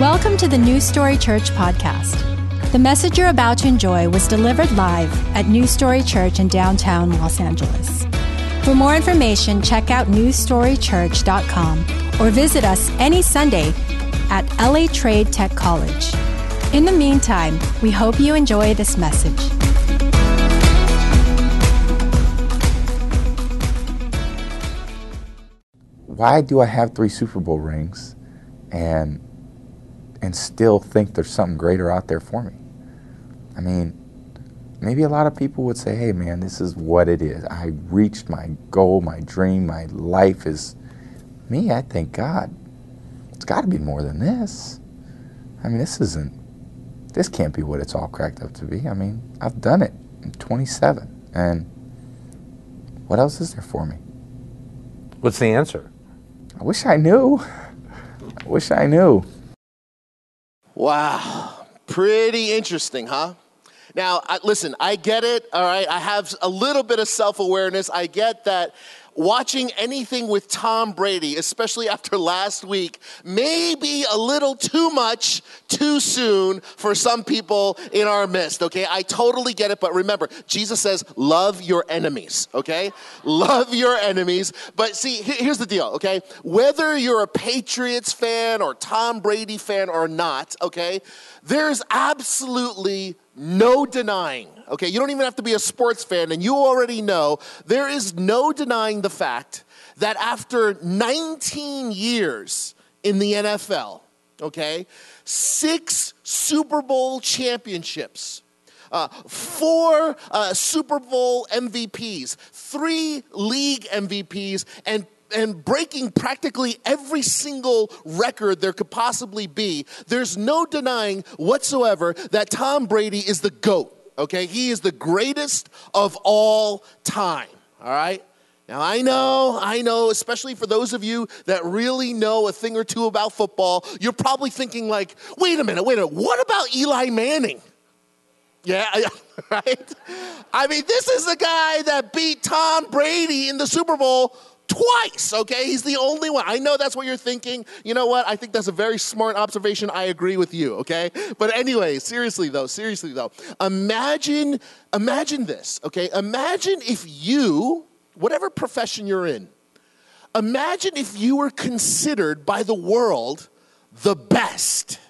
Welcome to the New Story Church podcast. The message you're about to enjoy was delivered live at New Story Church in downtown Los Angeles. For more information, check out newstorychurch.com or visit us any Sunday at LA Trade Tech College. In the meantime, we hope you enjoy this message. Why do I have three Super Bowl rings and and still think there's something greater out there for me. I mean, maybe a lot of people would say, hey man, this is what it is. I reached my goal, my dream, my life is me. I thank God. It's got to be more than this. I mean, this isn't, this can't be what it's all cracked up to be. I mean, I've done it. I'm 27. And what else is there for me? What's the answer? I wish I knew. I wish I knew. Wow, pretty interesting, huh? Now, I, listen, I get it, all right? I have a little bit of self awareness. I get that watching anything with Tom Brady, especially after last week, may be a little too much too soon for some people in our midst, okay? I totally get it, but remember, Jesus says, love your enemies, okay? Love your enemies. But see, here's the deal, okay? Whether you're a Patriots fan or Tom Brady fan or not, okay, there's absolutely no denying Okay, you don't even have to be a sports fan, and you already know there is no denying the fact that after 19 years in the NFL, okay, six Super Bowl championships, uh, four uh, Super Bowl MVPs, three league MVPs, and and breaking practically every single record there could possibly be, there's no denying whatsoever that Tom Brady is the GOAT okay? He is the greatest of all time, all right? Now, I know, I know, especially for those of you that really know a thing or two about football, you're probably thinking, like, wait a minute, wait a minute, what about Eli Manning? Yeah, right? I mean, this is the guy that beat Tom Brady in the Super Bowl twice, okay? He's the only one. I know that's what you're thinking. You know what? I think that's a very smart observation. I agree with you, okay? But anyway, seriously though, seriously though, imagine imagine this, okay? Imagine if you, whatever profession you're in, imagine if you were considered by the world the best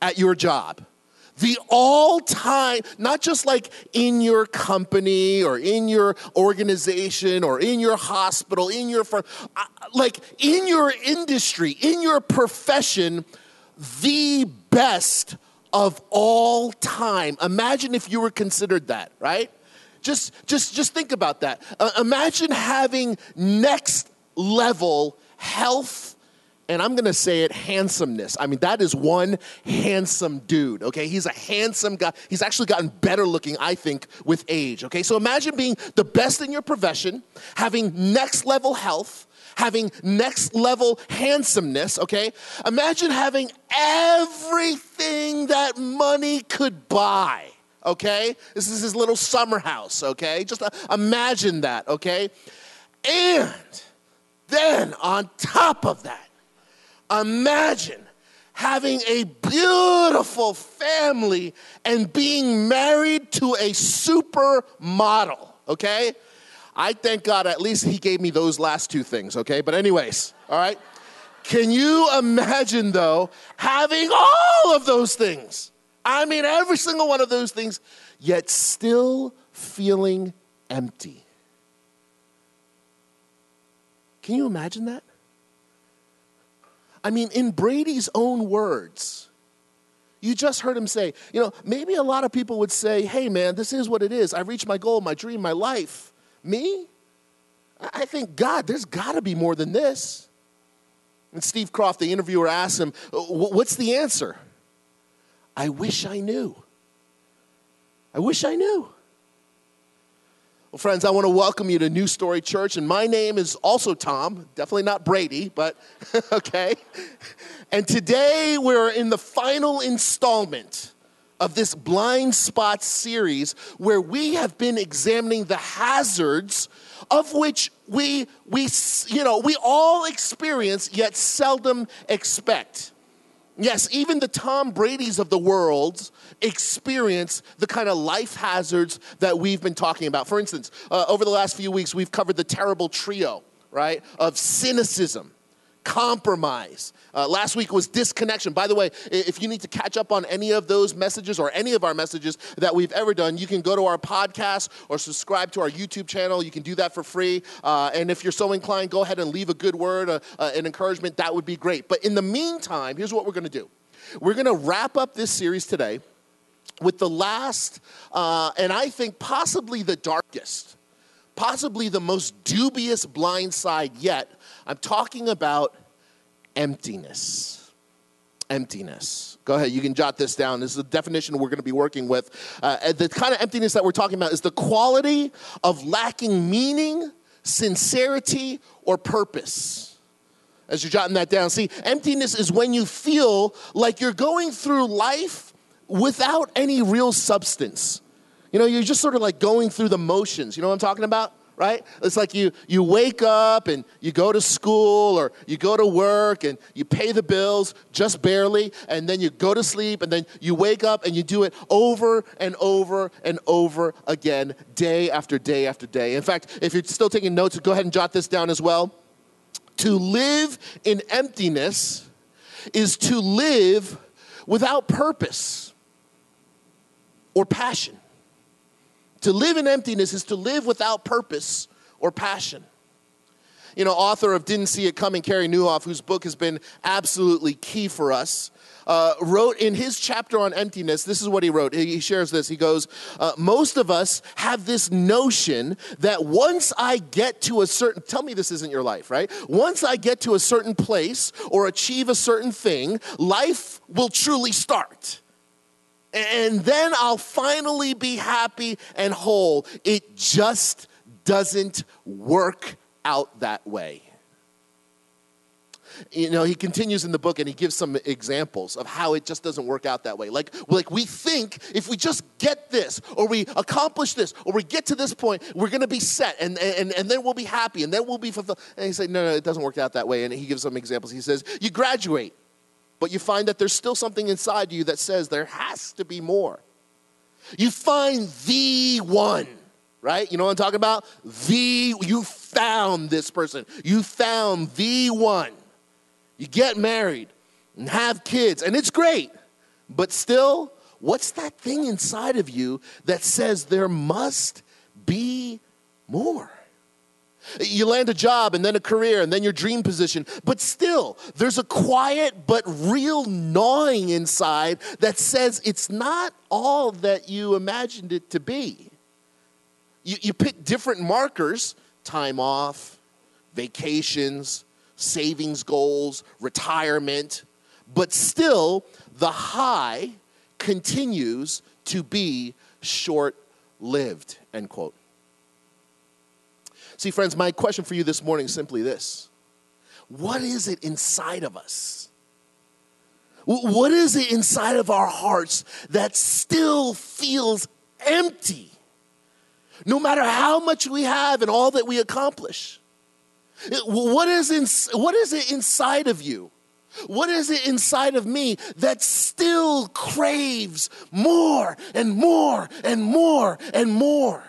at your job the all time, not just like in your company or in your organization or in your hospital, in your firm, like in your industry, in your profession, the best of all time. Imagine if you were considered that, right? Just, just, just think about that. Uh, imagine having next level health and I'm gonna say it handsomeness. I mean, that is one handsome dude, okay? He's a handsome guy. He's actually gotten better looking, I think, with age, okay? So imagine being the best in your profession, having next level health, having next level handsomeness, okay? Imagine having everything that money could buy, okay? This is his little summer house, okay? Just uh, imagine that, okay? And then on top of that, Imagine having a beautiful family and being married to a supermodel, okay? I thank God at least He gave me those last two things, okay? But, anyways, all right? Can you imagine, though, having all of those things? I mean, every single one of those things, yet still feeling empty. Can you imagine that? I mean, in Brady's own words, you just heard him say, you know, maybe a lot of people would say, hey, man, this is what it is. I've reached my goal, my dream, my life. Me? I think, God, there's got to be more than this. And Steve Kroft, the interviewer, asked him, what's the answer? I wish I knew. I wish I knew. Well, friends, I want to welcome you to New Story Church, and my name is also Tom, definitely not Brady, but okay. And today we're in the final installment of this blind spot series where we have been examining the hazards of which we, we, you know, we all experience yet seldom expect. Yes, even the Tom Brady's of the world experience the kind of life hazards that we've been talking about. For instance, uh, over the last few weeks, we've covered the terrible trio, right, of cynicism, compromise. Uh, last week was disconnection. By the way, if you need to catch up on any of those messages or any of our messages that we've ever done, you can go to our podcast or subscribe to our YouTube channel. You can do that for free. Uh, and if you're so inclined, go ahead and leave a good word, uh, uh an encouragement. That would be great. But in the meantime, here's what we're going to do we're going to wrap up this series today with the last, uh, and I think possibly the darkest, possibly the most dubious blind side yet. I'm talking about emptiness. Emptiness. Go ahead, you can jot this down. This is the definition we're going to be working with. Uh, the kind of emptiness that we're talking about is the quality of lacking meaning, sincerity, or purpose. As you're jotting that down, see, emptiness is when you feel like you're going through life without any real substance. You know, you're just sort of like going through the motions. You know what I'm talking about? right? It's like you, you wake up and you go to school or you go to work and you pay the bills just barely, and then you go to sleep, and then you wake up and you do it over and over and over again, day after day after day. In fact, if you're still taking notes, go ahead and jot this down as well. To live in emptiness is to live without purpose or passion. To live in emptiness is to live without purpose or passion. You know, author of Didn't See It Coming, Carey Nieuwhof, whose book has been absolutely key for us, uh, wrote in his chapter on emptiness, this is what he wrote. He shares this. He goes, uh, Most of us have this notion that once I get to a certain, tell me this isn't your life, right? Once I get to a certain place or achieve a certain thing, life will truly start and then I'll finally be happy and whole. It just doesn't work out that way. You know, he continues in the book and he gives some examples of how it just doesn't work out that way. Like, like we think if we just get this, or we accomplish this, or we get to this point, we're going to be set, and, and, and then we'll be happy, and then we'll be fulfilled. And he said, no, no, it doesn't work out that way. And he gives some examples. He says, you graduate, but you find that there's still something inside you that says there has to be more. You find the one, right? You know what I'm talking about? The, you found this person. You found the one. You get married and have kids, and it's great. But still, what's that thing inside of you that says there must be more? You land a job and then a career and then your dream position, but still, there's a quiet but real gnawing inside that says it's not all that you imagined it to be. You, you pick different markers time off, vacations, savings goals, retirement, but still, the high continues to be short lived, end quote. See, friends, my question for you this morning is simply this What is it inside of us? What is it inside of our hearts that still feels empty? No matter how much we have and all that we accomplish. What is, in, what is it inside of you? What is it inside of me that still craves more and more and more and more?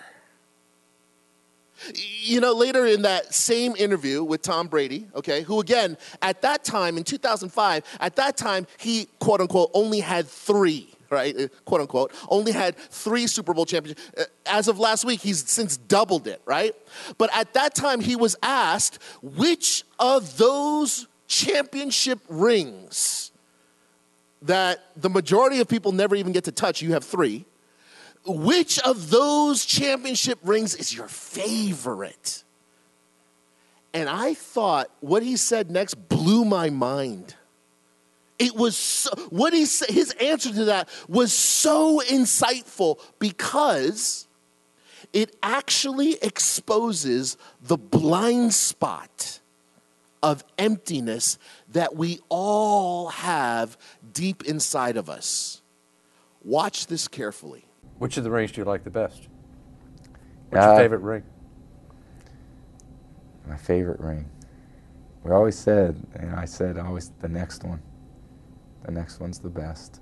You know, later in that same interview with Tom Brady, okay, who again, at that time in 2005, at that time, he quote unquote only had three right? Uh, quote unquote, only had three Super Bowl championships. Uh, as of last week, he's since doubled it, right? But at that time, he was asked which of those championship rings that the majority of people never even get to touch, you have three, which of those championship rings is your favorite? And I thought what he said next blew my mind. It was so, what he said, his answer to that was so insightful because it actually exposes the blind spot of emptiness that we all have deep inside of us. Watch this carefully. Which of the rings do you like the best? What's Uh, your favorite ring? My favorite ring. We always said, and I said always the next one. The next one's the best.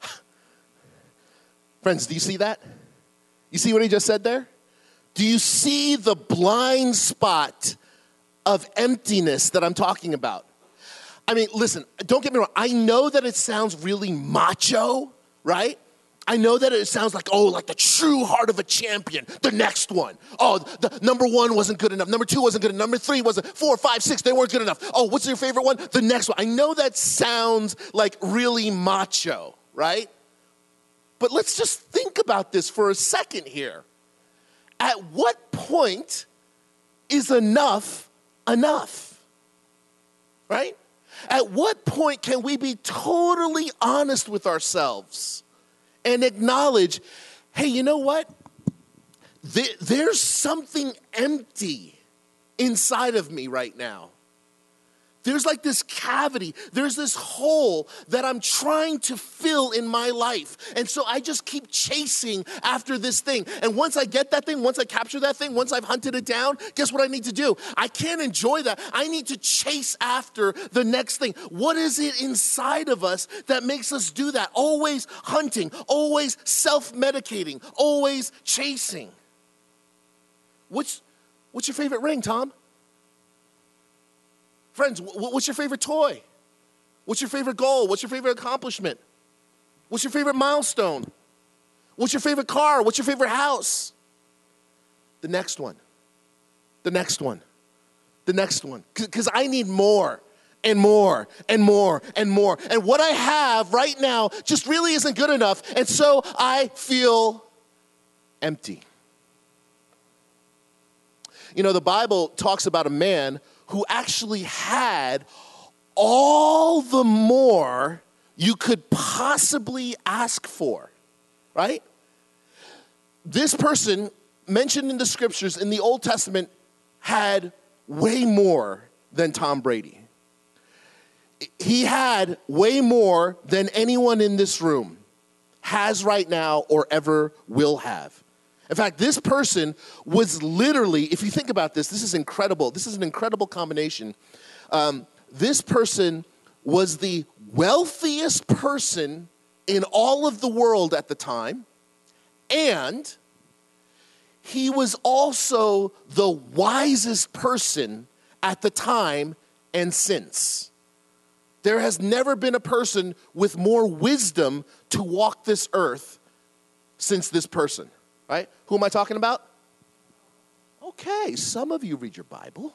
Friends, do you see that? You see what he just said there? Do you see the blind spot of emptiness that I'm talking about? I mean, listen, don't get me wrong. I know that it sounds really macho, right? I know that it sounds like, oh, like the true heart of a champion. The next one. Oh, the number one wasn't good enough. Number two wasn't good enough. Number three wasn't. Four, five, six, they weren't good enough. Oh, what's your favorite one? The next one. I know that sounds like really macho, right? But let's just think about this for a second here. At what point is enough enough? Right? At what point can we be totally honest with ourselves and acknowledge, hey, you know what? There's something empty inside of me right now. There's like this cavity, there's this hole that I'm trying to fill in my life. And so I just keep chasing after this thing. And once I get that thing, once I capture that thing, once I've hunted it down, guess what I need to do? I can't enjoy that. I need to chase after the next thing. What is it inside of us that makes us do that? Always hunting, always self medicating, always chasing. What's, what's your favorite ring, Tom? Friends, what's your favorite toy? What's your favorite goal? What's your favorite accomplishment? What's your favorite milestone? What's your favorite car? What's your favorite house? The next one. The next one. The next one. Because I need more and more and more and more. And what I have right now just really isn't good enough. And so I feel empty. You know, the Bible talks about a man who actually had all the more you could possibly ask for, right? This person mentioned in the scriptures in the Old Testament had way more than Tom Brady. He had way more than anyone in this room has right now or ever will have. In fact, this person was literally, if you think about this, this is incredible. This is an incredible combination. Um, this person was the wealthiest person in all of the world at the time, and he was also the wisest person at the time and since. There has never been a person with more wisdom to walk this earth since this person right? Who am I talking about? Okay, some of you read your Bible.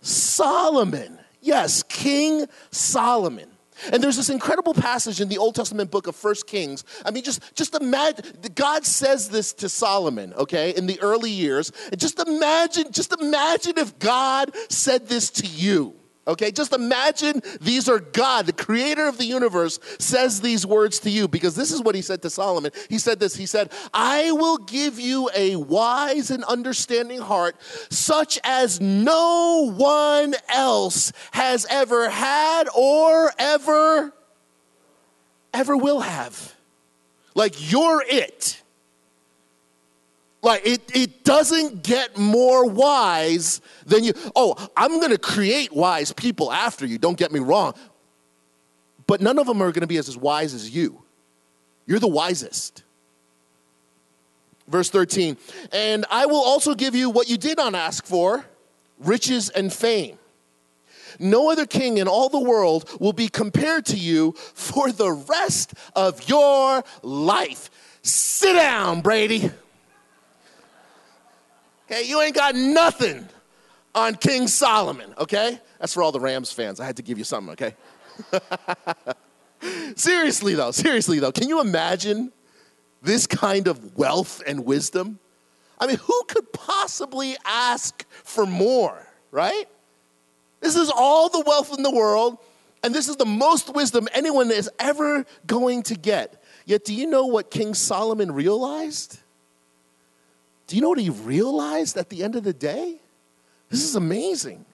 Solomon. Yes, King Solomon. And there's this incredible passage in the Old Testament book of First Kings. I mean, just, just imagine, God says this to Solomon, okay, in the early years. And just imagine, just imagine if God said this to you. Okay, just imagine these are God, the creator of the universe, says these words to you because this is what he said to Solomon. He said this He said, I will give you a wise and understanding heart, such as no one else has ever had or ever, ever will have. Like you're it. Like it, it doesn't get more wise than you. Oh, I'm going to create wise people after you, don't get me wrong. But none of them are going to be as, as wise as you. You're the wisest. Verse 13, and I will also give you what you did not ask for riches and fame. No other king in all the world will be compared to you for the rest of your life. Sit down, Brady. Okay, you ain't got nothing on King Solomon, okay? That's for all the Rams fans. I had to give you something, okay? seriously, though, seriously, though, can you imagine this kind of wealth and wisdom? I mean, who could possibly ask for more, right? This is all the wealth in the world, and this is the most wisdom anyone is ever going to get. Yet, do you know what King Solomon realized? Do you know what he realized at the end of the day? This is amazing.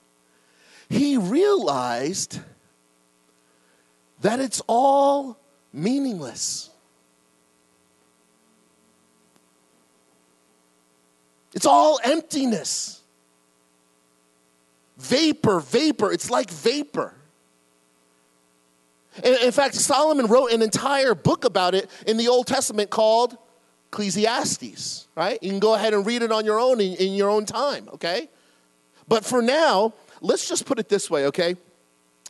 He realized that it's all meaningless. It's all emptiness. Vapor, vapor. It's like vapor. In, fact, Solomon wrote an entire book about it in the Old Testament called Ecclesiastes, right? You can go ahead and read it on your own in, in your own time, okay? But for now, let's just put it this way, okay?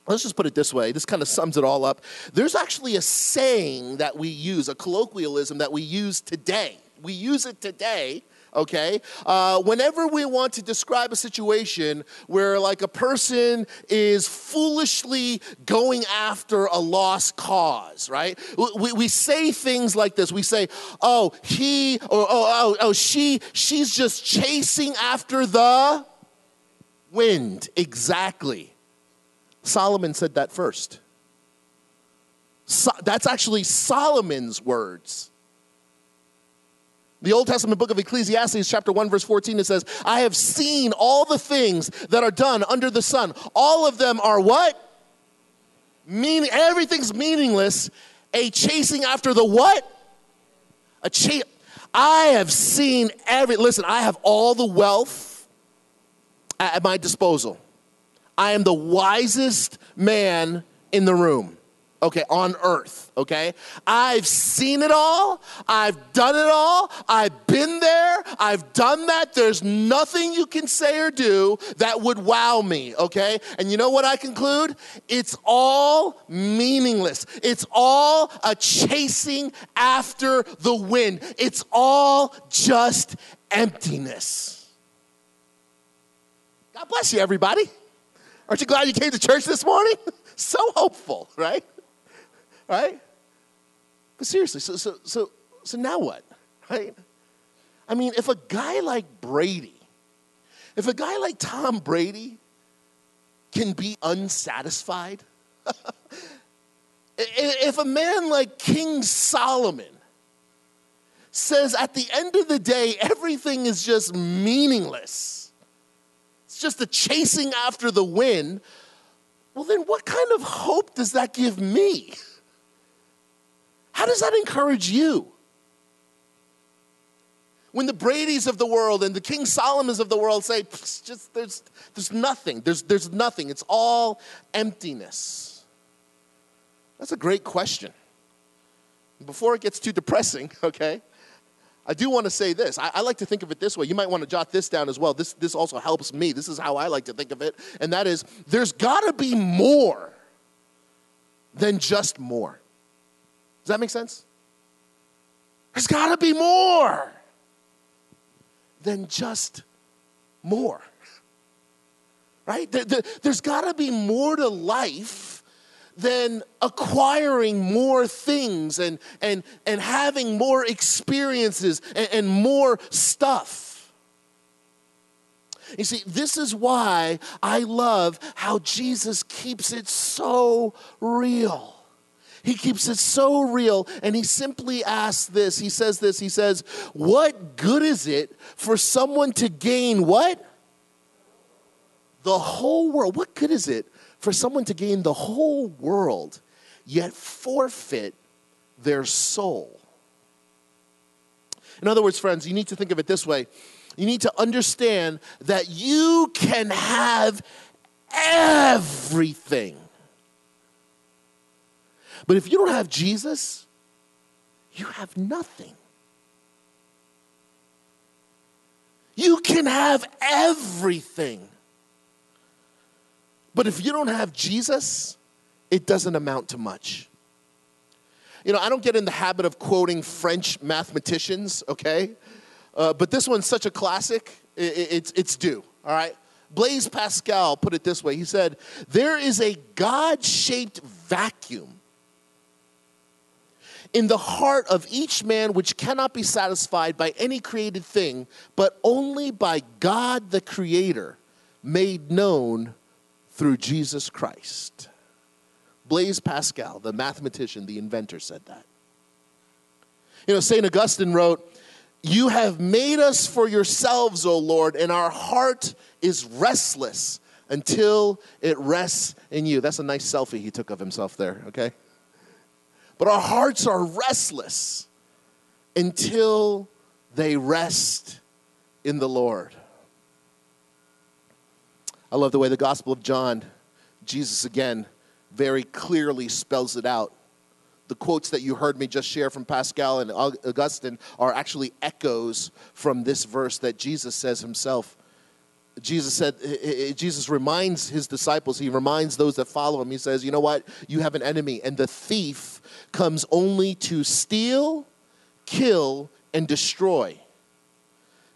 Let's just put it this way. This kind of sums it all up. There's actually a saying that we use, a colloquialism that we use today. We use it today okay? Uh, whenever we want to describe a situation where, like, a person is foolishly going after a lost cause, right? We, we say things like this. We say, oh, he, or oh, oh, oh, she, she's just chasing after the wind. Exactly. Solomon said that first. So, that's actually Solomon's words. The Old Testament book of Ecclesiastes, chapter 1, verse 14, it says, I have seen all the things that are done under the sun. All of them are what? Meaning, everything's meaningless. A chasing after the what? A chase. I have seen every, listen, I have all the wealth at my disposal. I am the wisest man in the room okay, on earth, okay? I've seen it all. I've done it all. I've been there. I've done that. There's nothing you can say or do that would wow me, okay? And you know what I conclude? It's all meaningless. It's all a chasing after the wind. It's all just emptiness. God bless you, everybody. Aren't you glad you came to church this morning? so hopeful, right? Right? But seriously, so, so, so, so now what, right? I mean, if a guy like Brady, if a guy like Tom Brady can be unsatisfied, if a man like King Solomon says at the end of the day, everything is just meaningless, it's just a chasing after the wind, well, then what kind of hope does that give me? How does that encourage you? When the Brady's of the world and the King Solomons of the world say, just there's, there's nothing, there's, there's nothing, it's all emptiness. That's a great question. Before it gets too depressing, okay, I do want to say this. I, I, like to think of it this way. You might want to jot this down as well. This, this also helps me. This is how I like to think of it. And that is there's got to be more than just more. Does that make sense? There's got to be more than just more. Right? There, there, there's got to be more to life than acquiring more things and, and, and having more experiences and, and more stuff. You see, this is why I love how Jesus keeps it so real. He keeps it so real. And he simply asks this He says this He says, What good is it for someone to gain what? The whole world. What good is it for someone to gain the whole world, yet forfeit their soul? In other words, friends, you need to think of it this way. You need to understand that you can have everything but if you don't have Jesus, you have nothing. You can have everything. But if you don't have Jesus, it doesn't amount to much. You know, I don't get in the habit of quoting French mathematicians, okay? Uh, but this one's such a classic, it, it's, it's due, all right? Blaise Pascal put it this way He said, There is a God shaped vacuum in the heart of each man which cannot be satisfied by any created thing, but only by God the Creator, made known through Jesus Christ. Blaise Pascal, the mathematician, the inventor, said that. You know, St. Augustine wrote, You have made us for yourselves, O Lord, and our heart is restless until it rests in you. That's a nice selfie he took of himself there, okay? But our hearts are restless until they rest in the Lord. I love the way the Gospel of John, Jesus again very clearly spells it out. The quotes that you heard me just share from Pascal and Augustine are actually echoes from this verse that Jesus says himself. Jesus said, Jesus reminds his disciples, he reminds those that follow him, he says, You know what? You have an enemy, and the thief comes only to steal, kill, and destroy.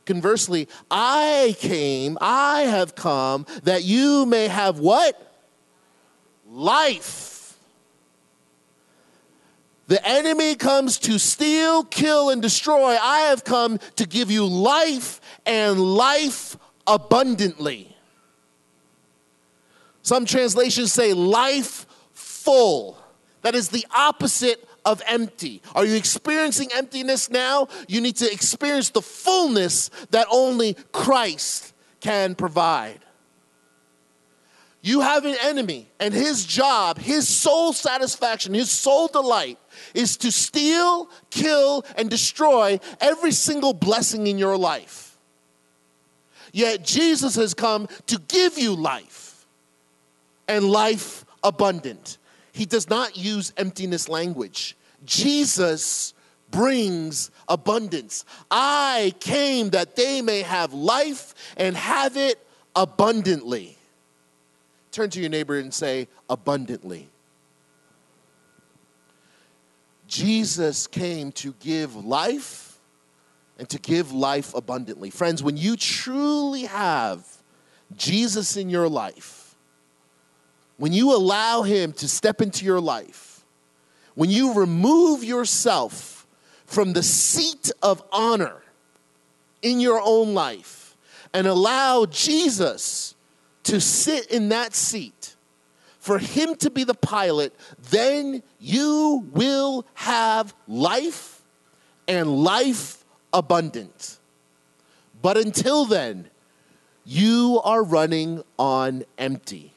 Conversely, I came, I have come that you may have what? Life. The enemy comes to steal, kill, and destroy. I have come to give you life and life abundantly. Some translations say life full. That is the opposite of empty. Are you experiencing emptiness now? You need to experience the fullness that only Christ can provide. You have an enemy, and his job, his sole satisfaction, his sole delight is to steal, kill, and destroy every single blessing in your life. Yet Jesus has come to give you life and life abundant. He does not use emptiness language. Jesus brings abundance. I came that they may have life and have it abundantly. Turn to your neighbor and say, abundantly. Jesus came to give life and to give life abundantly. Friends, when you truly have Jesus in your life, when you allow Him to step into your life, when you remove yourself from the seat of honor in your own life and allow Jesus to sit in that seat, for Him to be the pilot, then you will have life and life abundant. But until then, you are running on empty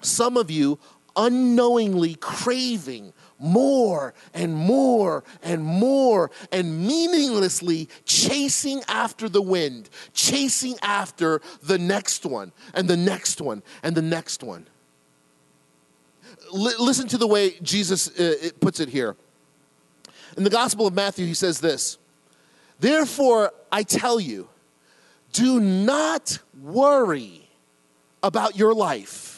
some of you unknowingly craving more and more and more and meaninglessly chasing after the wind, chasing after the next one and the next one and the next one. L- listen to the way Jesus uh, puts it here. In the Gospel of Matthew, he says this Therefore, I tell you, do not worry about your life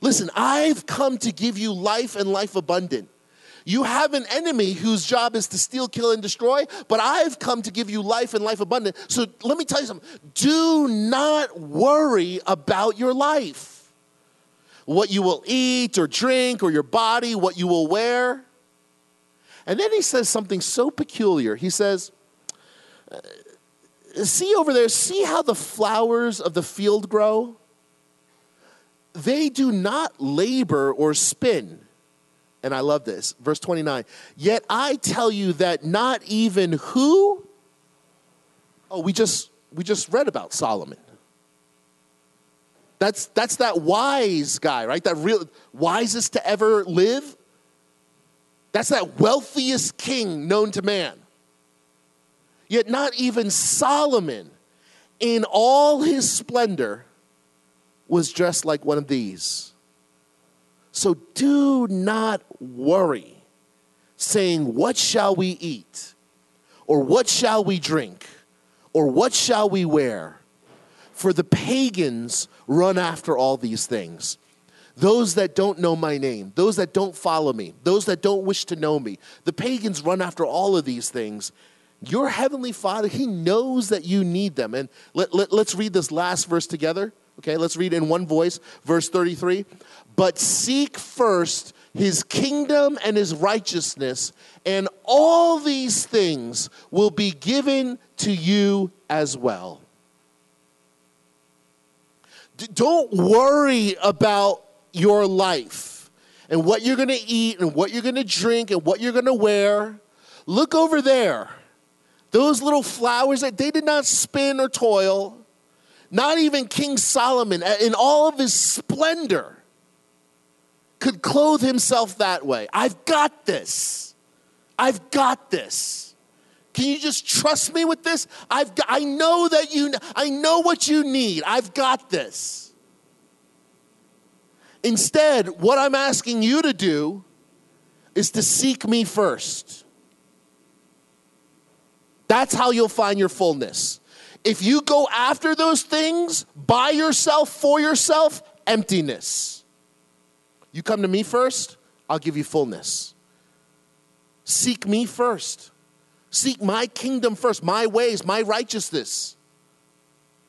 Listen, I've come to give you life and life abundant. You have an enemy whose job is to steal, kill, and destroy, but I've come to give you life and life abundant. So let me tell you something. Do not worry about your life. What you will eat or drink or your body, what you will wear. And then he says something so peculiar. He says, uh, See over there, see how the flowers of the field grow? they do not labor or spin. And I love this. Verse 29. Yet I tell you that not even who? Oh, we just we just read about Solomon. That's that's that wise guy, right? That real wisest to ever live. That's that wealthiest king known to man. Yet not even Solomon in all his splendor was dressed like one of these. So do not worry, saying, What shall we eat? Or what shall we drink? Or what shall we wear? For the pagans run after all these things. Those that don't know my name, those that don't follow me, those that don't wish to know me, the pagans run after all of these things. Your heavenly Father, He knows that you need them. And let, let, let's read this last verse together. Okay, let's read in one voice, verse 33. But seek first his kingdom and his righteousness, and all these things will be given to you as well. D- don't worry about your life and what you're going to eat and what you're going to drink and what you're going to wear. Look over there. Those little flowers that they did not spin or toil not even King Solomon, in all of his splendor, could clothe himself that way. I've got this. I've got this. Can you just trust me with this? I've got, I know that you I know what you need. I've got this. Instead, what I'm asking you to do is to seek me first. That's how you'll find your fullness. If you go after those things by yourself, for yourself, emptiness. You come to me first, I'll give you fullness. Seek me first. Seek my kingdom first, my ways, my righteousness.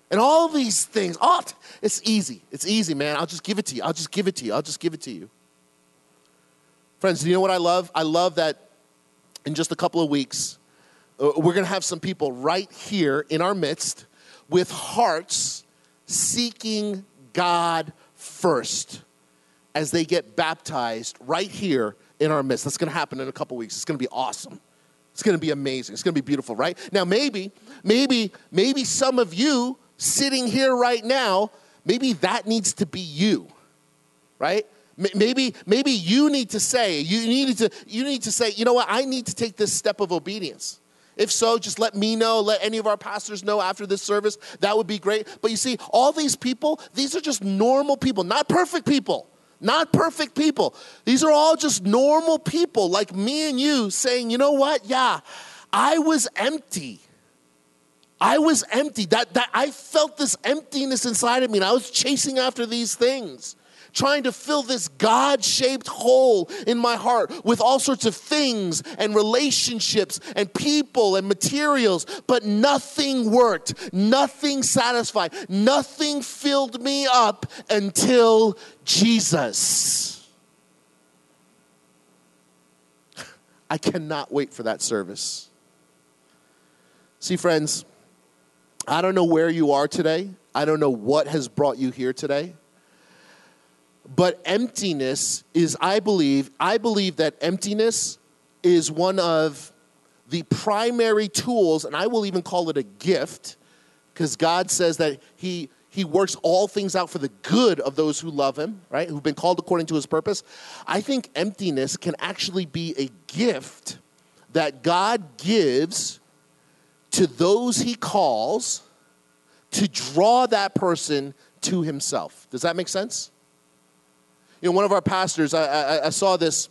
And all these things, oh, it's easy. It's easy, man. I'll just give it to you. I'll just give it to you. I'll just give it to you. Friends, do you know what I love? I love that in just a couple of weeks, uh, we're going to have some people right here in our midst with hearts seeking God first as they get baptized right here in our midst. That's going to happen in a couple weeks. It's going to be awesome. It's going to be amazing. It's going to be beautiful, right? Now, maybe, maybe, maybe some of you sitting here right now, maybe that needs to be you, right? Maybe, maybe you need to say, you need to, you need to say, you know what, I need to take this step of obedience. If so, just let me know, let any of our pastors know after this service. That would be great. But you see, all these people, these are just normal people, not perfect people. Not perfect people. These are all just normal people like me and you saying, you know what? Yeah, I was empty. I was empty. That, that I felt this emptiness inside of me, and I was chasing after these things, trying to fill this God shaped hole in my heart with all sorts of things and relationships and people and materials, but nothing worked. Nothing satisfied. Nothing filled me up until Jesus. I cannot wait for that service. See, friends, I don't know where you are today. I don't know what has brought you here today. But emptiness is, I believe, I believe that emptiness is one of the primary tools, and I will even call it a gift, because God says that He he works all things out for the good of those who love him, right? Who've been called according to his purpose. I think emptiness can actually be a gift that God gives to those he calls to draw that person to himself. Does that make sense? You know, one of our pastors, I, I, I saw this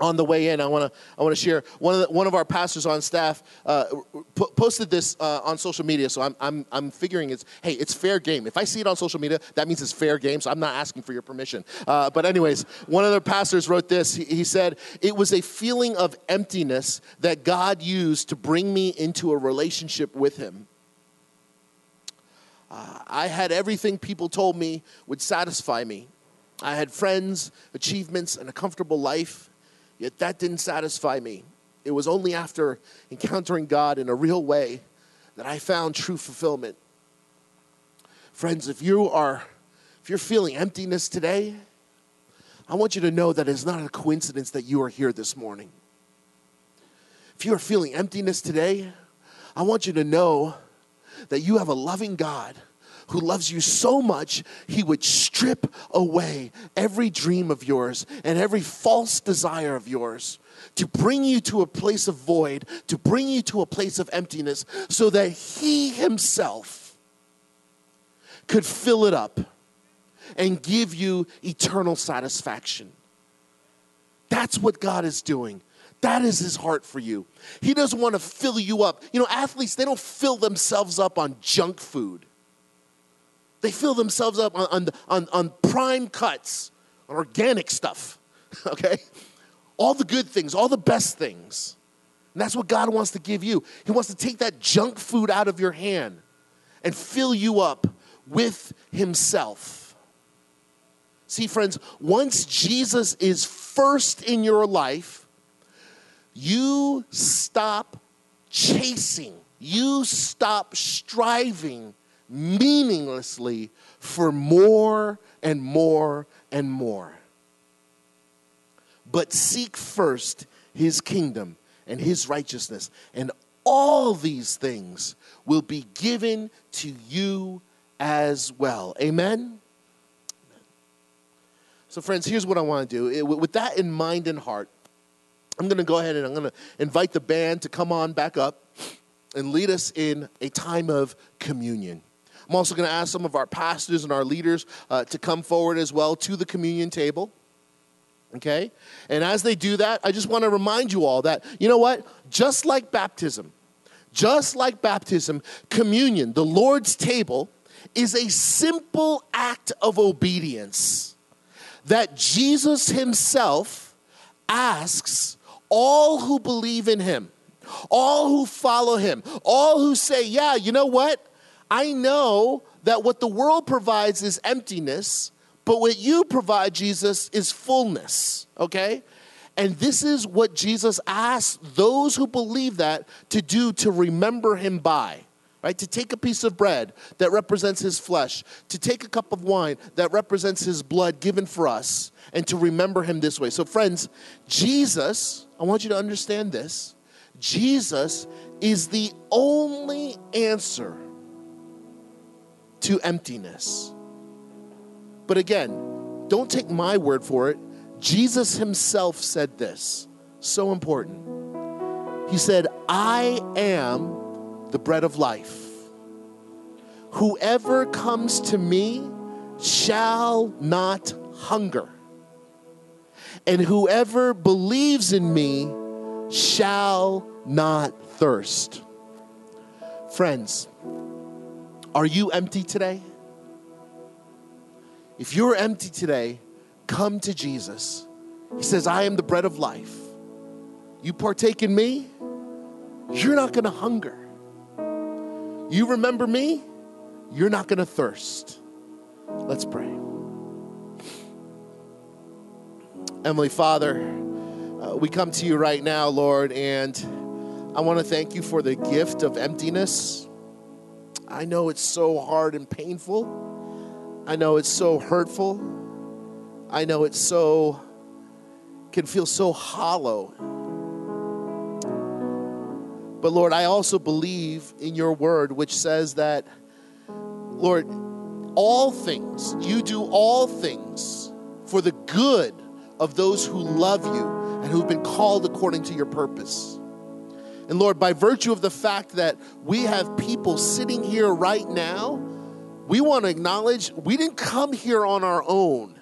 on the way in, I want to I want to share one of the, one of our pastors on staff uh, posted this uh, on social media. So I'm I'm I'm figuring it's hey it's fair game. If I see it on social media, that means it's fair game. So I'm not asking for your permission. Uh, but anyways, one of the pastors wrote this. He, he said it was a feeling of emptiness that God used to bring me into a relationship with Him. Uh, I had everything people told me would satisfy me. I had friends, achievements, and a comfortable life. Yet that didn't satisfy me. It was only after encountering God in a real way that I found true fulfillment. Friends, if you are if you're feeling emptiness today, I want you to know that it's not a coincidence that you are here this morning. If you are feeling emptiness today, I want you to know that you have a loving God who loves you so much, he would strip away every dream of yours and every false desire of yours to bring you to a place of void, to bring you to a place of emptiness, so that he himself could fill it up and give you eternal satisfaction. That's what God is doing. That is his heart for you. He doesn't want to fill you up. You know, athletes, they don't fill themselves up on junk food. They fill themselves up on, on, on, on prime cuts, on organic stuff, okay? All the good things, all the best things. And that's what God wants to give you. He wants to take that junk food out of your hand and fill you up with Himself. See, friends, once Jesus is first in your life, you stop chasing, you stop striving meaninglessly for more and more and more. But seek first his kingdom and his righteousness, and all these things will be given to you as well. Amen? So, friends, here's what I want to do. With that in mind and heart, I'm going to go ahead and I'm going to invite the band to come on back up and lead us in a time of communion. I'm also going to ask some of our pastors and our leaders uh, to come forward as well to the communion table. Okay? And as they do that, I just want to remind you all that, you know what? Just like baptism, just like baptism, communion, the Lord's table, is a simple act of obedience that Jesus himself asks all who believe in him, all who follow him, all who say, Yeah, you know what? I know that what the world provides is emptiness, but what you provide, Jesus, is fullness, okay? And this is what Jesus asks those who believe that to do to remember him by right? To take a piece of bread that represents his flesh, to take a cup of wine that represents his blood given for us, and to remember him this way. So, friends, Jesus, I want you to understand this Jesus is the only answer to emptiness. But again, don't take my word for it. Jesus himself said this. So important. He said, I am the bread of life. Whoever comes to me shall not hunger, and whoever believes in me shall not thirst. Friends, are you empty today? If you're empty today, come to Jesus. He says, I am the bread of life. You partake in me, you're not to hunger. You remember me, you're not to thirst. Let's pray. Heavenly, Father, uh, we come to you right now, Lord, and I want to thank you for the gift of emptiness. I know it's so hard and painful. I know it's so hurtful. I know it's so, can feel so hollow but Lord, I also believe in your word, which says that, Lord, all things, you do all things for the good of those who love you and who've been called according to your purpose. And Lord, by virtue of the fact that we have people sitting here right now, we want to acknowledge we didn't come here on our own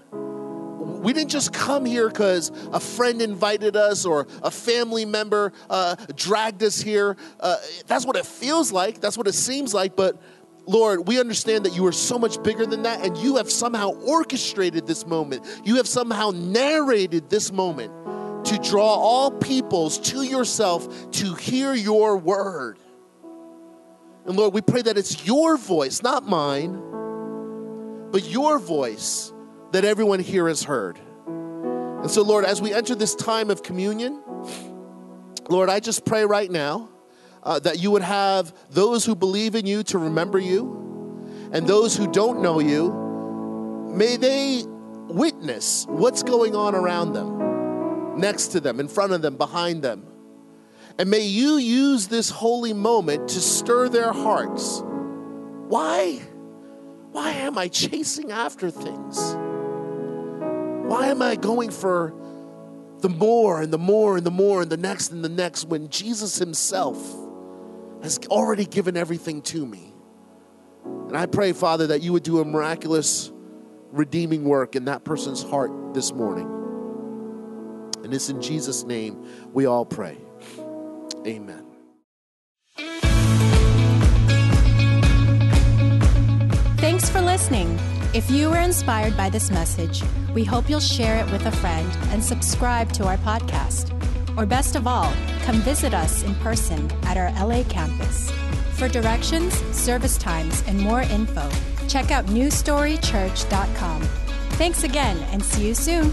we didn't just come here because a friend invited us or a family member uh, dragged us here. Uh, that's what it feels like, that's what it seems like, but Lord, we understand that you are so much bigger than that, and you have somehow orchestrated this moment. You have somehow narrated this moment to draw all peoples to yourself to hear your word. And Lord, we pray that it's your voice, not mine, but your voice that everyone here has heard. And so, Lord, as we enter this time of communion, Lord, I just pray right now uh, that you would have those who believe in you to remember you, and those who don't know you, may they witness what's going on around them, next to them, in front of them, behind them. And may you use this holy moment to stir their hearts. Why? Why am I chasing after things? Why am I going for the more and the more and the more and the next and the next when Jesus Himself has already given everything to me? And I pray, Father, that you would do a miraculous redeeming work in that person's heart this morning. And it's in Jesus' name we all pray. Amen. Thanks for listening. If you were inspired by this message, we hope you'll share it with a friend and subscribe to our podcast. Or best of all, come visit us in person at our LA campus. For directions, service times, and more info, check out newstorychurch.com. Thanks again and see you soon.